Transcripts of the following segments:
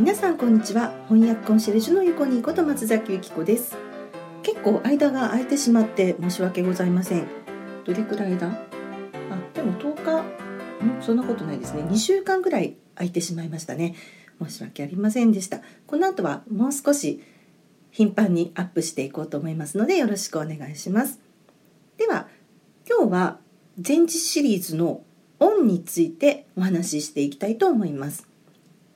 皆さんこんにちは。翻訳コンシェルジュの横にこと松崎由紀子です。結構間が空いてしまって申し訳ございません。どれくらいだ？あでも10日。んそんなことないですね。2週間ぐらい空いてしまいましたね。申し訳ありませんでした。この後はもう少し頻繁にアップしていこうと思いますのでよろしくお願いします。では今日は前日シリーズのオンについてお話ししていきたいと思います。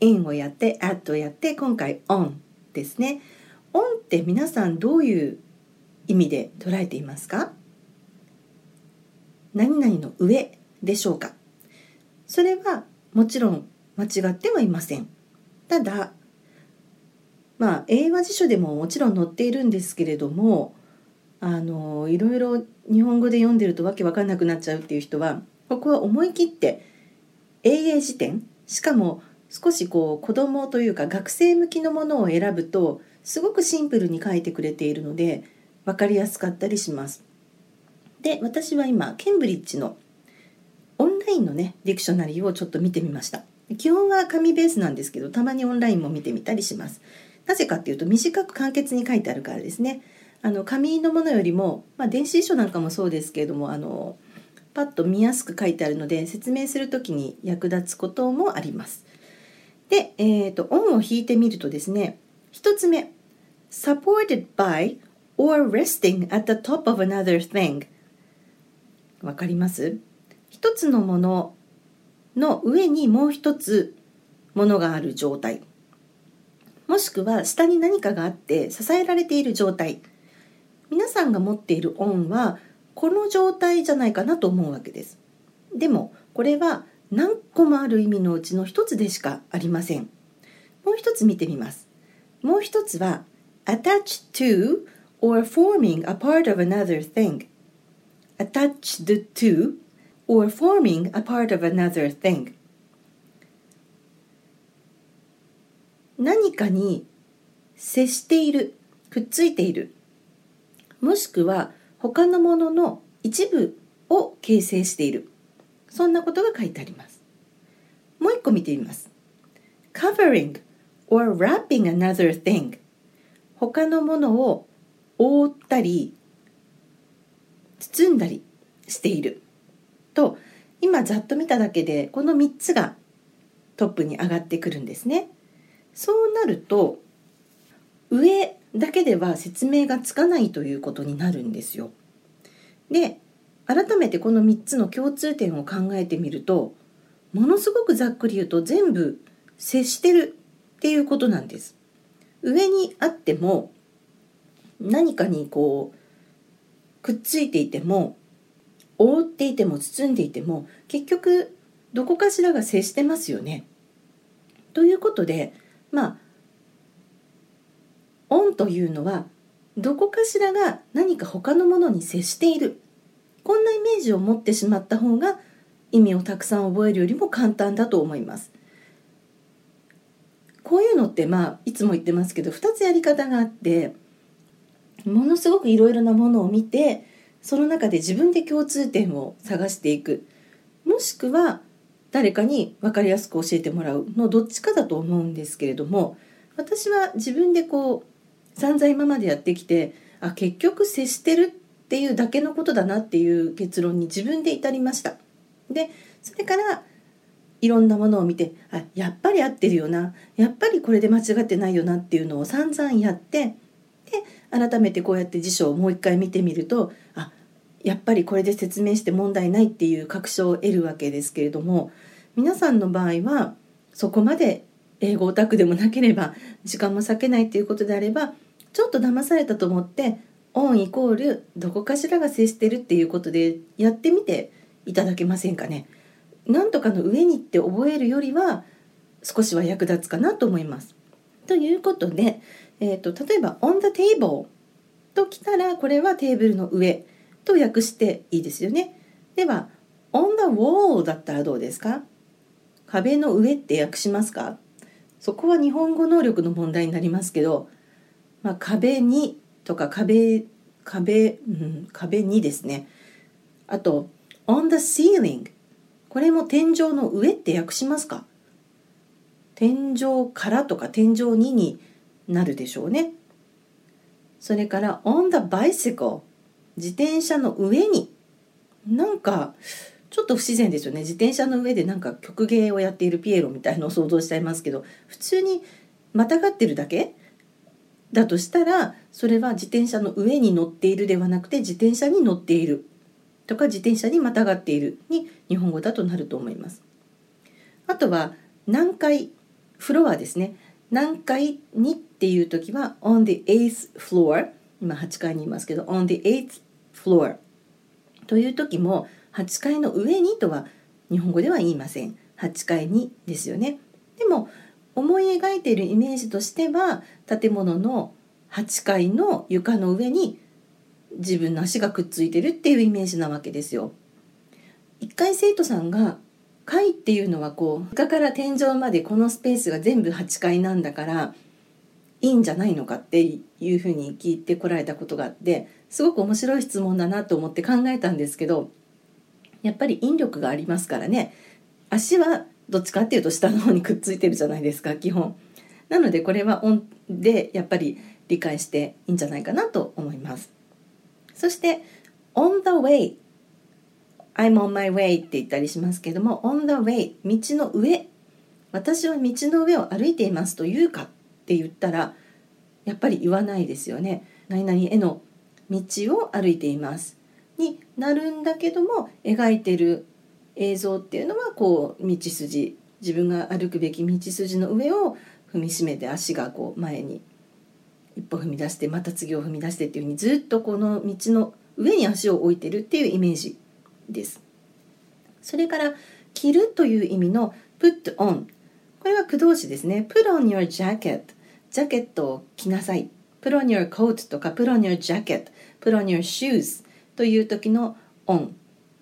In をやって at をやって今回 on ですね。on って皆さんどういう意味で捉えていますか？何々の上でしょうか？それはもちろん間違ってはいません。ただまあ英和辞書でももちろん載っているんですけれどもあのいろいろ日本語で読んでるとわけわかんなくなっちゃうっていう人はここは思い切って英英辞典しかも少しこう子供というか学生向きのものを選ぶとすごくシンプルに書いてくれているので分かりやすかったりします。で私は今ケンブリッジのオンラインのねディクショナリーをちょっと見てみました。基本は紙ベースなんですけどたまにオンラインも見てみたりします。なぜかっていうと短く簡潔に書いてあるからですね。あの紙のものよりも、まあ、電子辞書なんかもそうですけれどもあのパッと見やすく書いてあるので説明する時に役立つこともあります。で、えーと、オンを引いてみるとですね一つ目 supported by or resting at the top of another thing わかります？一つのものの上にもう一つものがある状態。もしくは下に何かがあって支えられている状態。皆さんが持っているオンはこの状態じゃないかなと思うわけです。でもこれは何個もある意味のうちの一つでしかありません。もう一つ見てみます。もう一つは attached to or forming a part of another thing. attached to or forming a part of another thing. 何かに接しているくっついている。もしくは他のものの一部を形成している。そんなことが書いてあります。もう一個見てみます。Covering or wrapping another thing 他のものを覆ったり包んだりしている。と今ざっと見ただけでこの3つがトップに上がってくるんですね。そうなると上だけでは説明がつかないということになるんですよ。で改めてこの3つの共通点を考えてみるとものすごくざっくり言うと全部接してるっていうことなんです。上にあっても何かにこうくっついていても覆っていても包んでいても結局どこかしらが接してますよね。ということでまあオンというのはどこかしらが何か他のものに接しているこんなイメージを持ってしまった方が意味をたくさん覚えるよりも簡単だと思います。こういうのってまあいつも言ってますけど2つやり方があってものすごくいろいろなものを見てその中で自分で共通点を探していくもしくは誰かに分かりやすく教えてもらうのどっちかだと思うんですけれども私は自分でこう散々今までやってきてあ結局接してるっていうだけのことだなっていう結論に自分で至りました。でそれからいろんなものを見てあやっぱり合ってるよな。やっぱりこれで間違ってないよなっていうのを散々やってで改めてこうやって辞書をもう一回見てみるとあやっぱりこれで説明して問題ないっていう確証を得るわけですけれども皆さんの場合はそこまで英語オタクでもなければ時間も割けないっていうことであればちょっと騙されたと思ってオンイコールどこかしらが接してるっていうことでやってみていただけませんかね。なんとかの上にって覚えるよりは少しは役立つかなと思います。ということで、えーと、例えば「on the table」ときたらこれはテーブルの上と訳していいですよね。では「on the wall」だったらどうですか？壁の上って訳しますか？そこは日本語能力の問題になりますけど、まあ、壁にとか壁壁、うん、壁にですねあと on the ceiling これも天井の上って訳しますか？天井からとか天井にになるでしょうね。それから on the bicycle 自転車の上に。なんかちょっと不自然ですよね。自転車の上でなんか曲芸をやっているピエロみたいのを想像しちゃいますけど。普通にまたがってるだけ？だとしたらそれは自転車の上に乗っているではなくて自転車に乗っている。とか自転車にまたがっているに日本語だとなると思います。あとは何階フロアですね。何階にっていう時は on the eighth floor 今8階にいますけど on the eighth floor という時も8階の上にとは日本語では言いません。8階にですよね。でも思い描いているイメージとしては建物の8階の床の上に自分の足がくっついてるっていうイメージなわけですよ。一回生徒さんが階っていうのはこう床から天井までこのスペースが全部8階なんだからいいんじゃないのかっていうふうに聞いてこられたことがあってすごく面白い質問だなと思って考えたんですけどやっぱり引力がありますからね足はどっちかっていうと下の方にくっついてるじゃないですか基本。なのでこれはオンでやっぱり理解していいんじゃないかなと思います。そして on the way I'm on my way って言ったりしますけども on the way 道の上。私は道の上を歩いていますと言うかって言ったらやっぱり言わないですよね。何々への道を歩いています。になるんだけども描いてる映像っていうのはこう道筋。自分が歩くべき道筋の上を踏みしめて足がこう前に一歩踏み出してまた次を踏み出してっていうふうにずっとこの道の上に足を置いてるっていうイメージです。それから着るという意味の put on これは駆動詞ですね。put on your jacket ジャケットを着なさい。put on your coat とか put on your jacket put on your shoes という時の on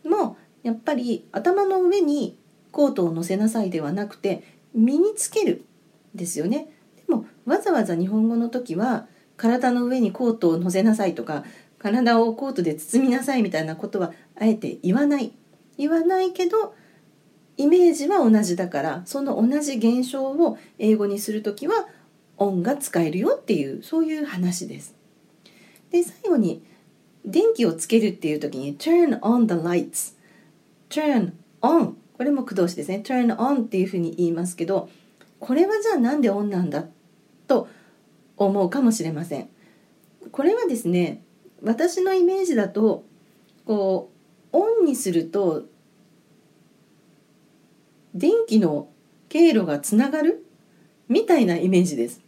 もやっぱり頭の上にコートを乗せなさいではなくて身につけるですよね。もわざわざ日本語の時は体の上にコートを乗せなさいとか体をコートで包みなさいみたいなことはあえて言わない。言わないけどイメージは同じだからその同じ現象を英語にする時は「オン」が使えるよっていうそういう話です。で最後に電気をつけるっていう時に「turn on the lights」turn on これも駆動詞ですね。turn on っていうふうに言いますけどこれはじゃあなんでオンなんだと思うかもしれません。これはですね私のイメージだとこうオンにすると電気の経路がつながるみたいなイメージです。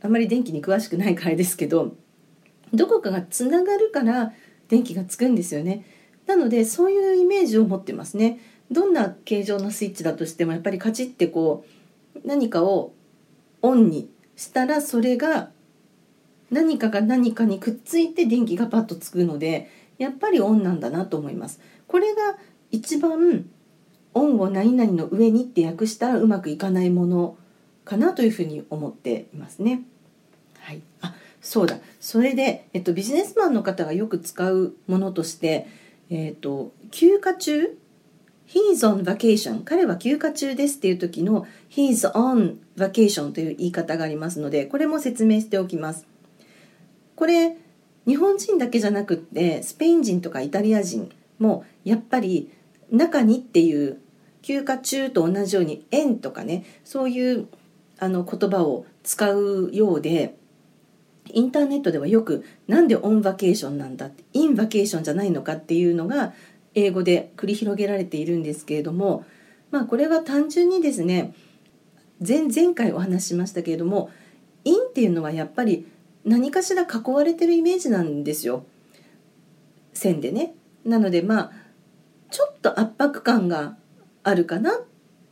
あまり電気に詳しくないからですけどどこかがつながるから電気がつくんですよね。なのでそういうイメージを持ってますね。どんな形状のスイッチだとしてもやっぱりカチッてこう何かをオンにしたらそれが何かが何かにくっついて電気がパッとつくのでやっぱりオンなんだなと思います。これが一番オンを何々の上にって訳したらうまくいかないものかなというふうに思っていますね。はい。あそうだ。それで、えっと、ビジネスマンの方がよく使うものとしてえっ、と休暇中 He's on vacation. 彼は休暇中ですっていう時の He's on vacation という言い方がありますのでこれも説明しておきます。これ日本人だけじゃなくってスペイン人とかイタリア人もやっぱり中にっていう休暇中と同じように円とかねそういうあの言葉を使うようでインターネットではよくなんでオンバケーションなんだってインバケーションじゃないのかっていうのが英語で繰り広げられているんですけれどもまあこれは単純にですね前前回お話ししましたけれどもインっていうのはやっぱり何かしら囲われてるイメージなんですよ線でね。なのでまあちょっと圧迫感があるかな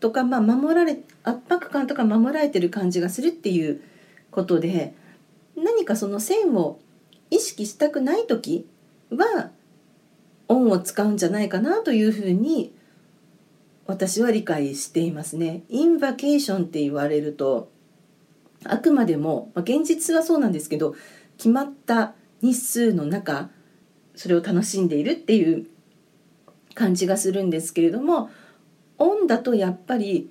とか、まあ、守られ圧迫感とか守られてる感じがするっていうことで何かその線を意識したくない時はオンを使うんじゃないかなというふうに私は理解していますね。インバケーションって言われるとあくまでも、まあ、現実はそうなんですけど決まった日数の中それを楽しんでいるっていう感じがするんですけれどもオンだとやっぱり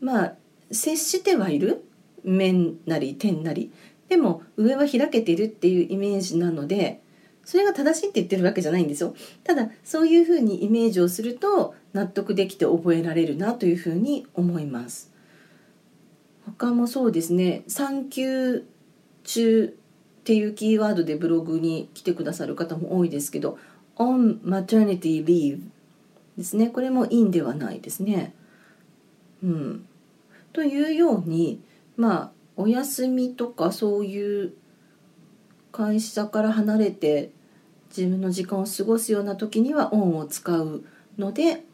まあ接してはいる面なり点なりでも上は開けているっていうイメージなのでそれが正しいって言ってるわけじゃないんですよ。ただそういうふうにイメージをすると納得できて覚えられるなというふうに思います。他もそうですね。産休中っていうキーワードでブログに来てくださる方も多いですけど on maternity leave ですね。これも in ではないですね。うん。というようにまあお休みとかそういう会社から離れて自分の時間を過ごすような時にはオンを使うので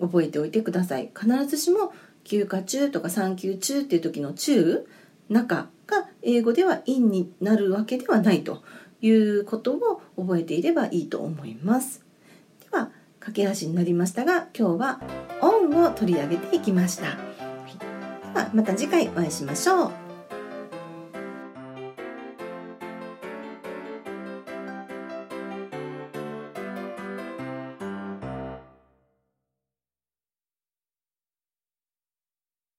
覚えておいてください。必ずしも休暇中とか産休中っていう時の中中が英語では in になるわけではないということを覚えていればいいと思います。では駆け足になりましたが今日はオンを取り上げていきました、ではまた次回お会いしましょう。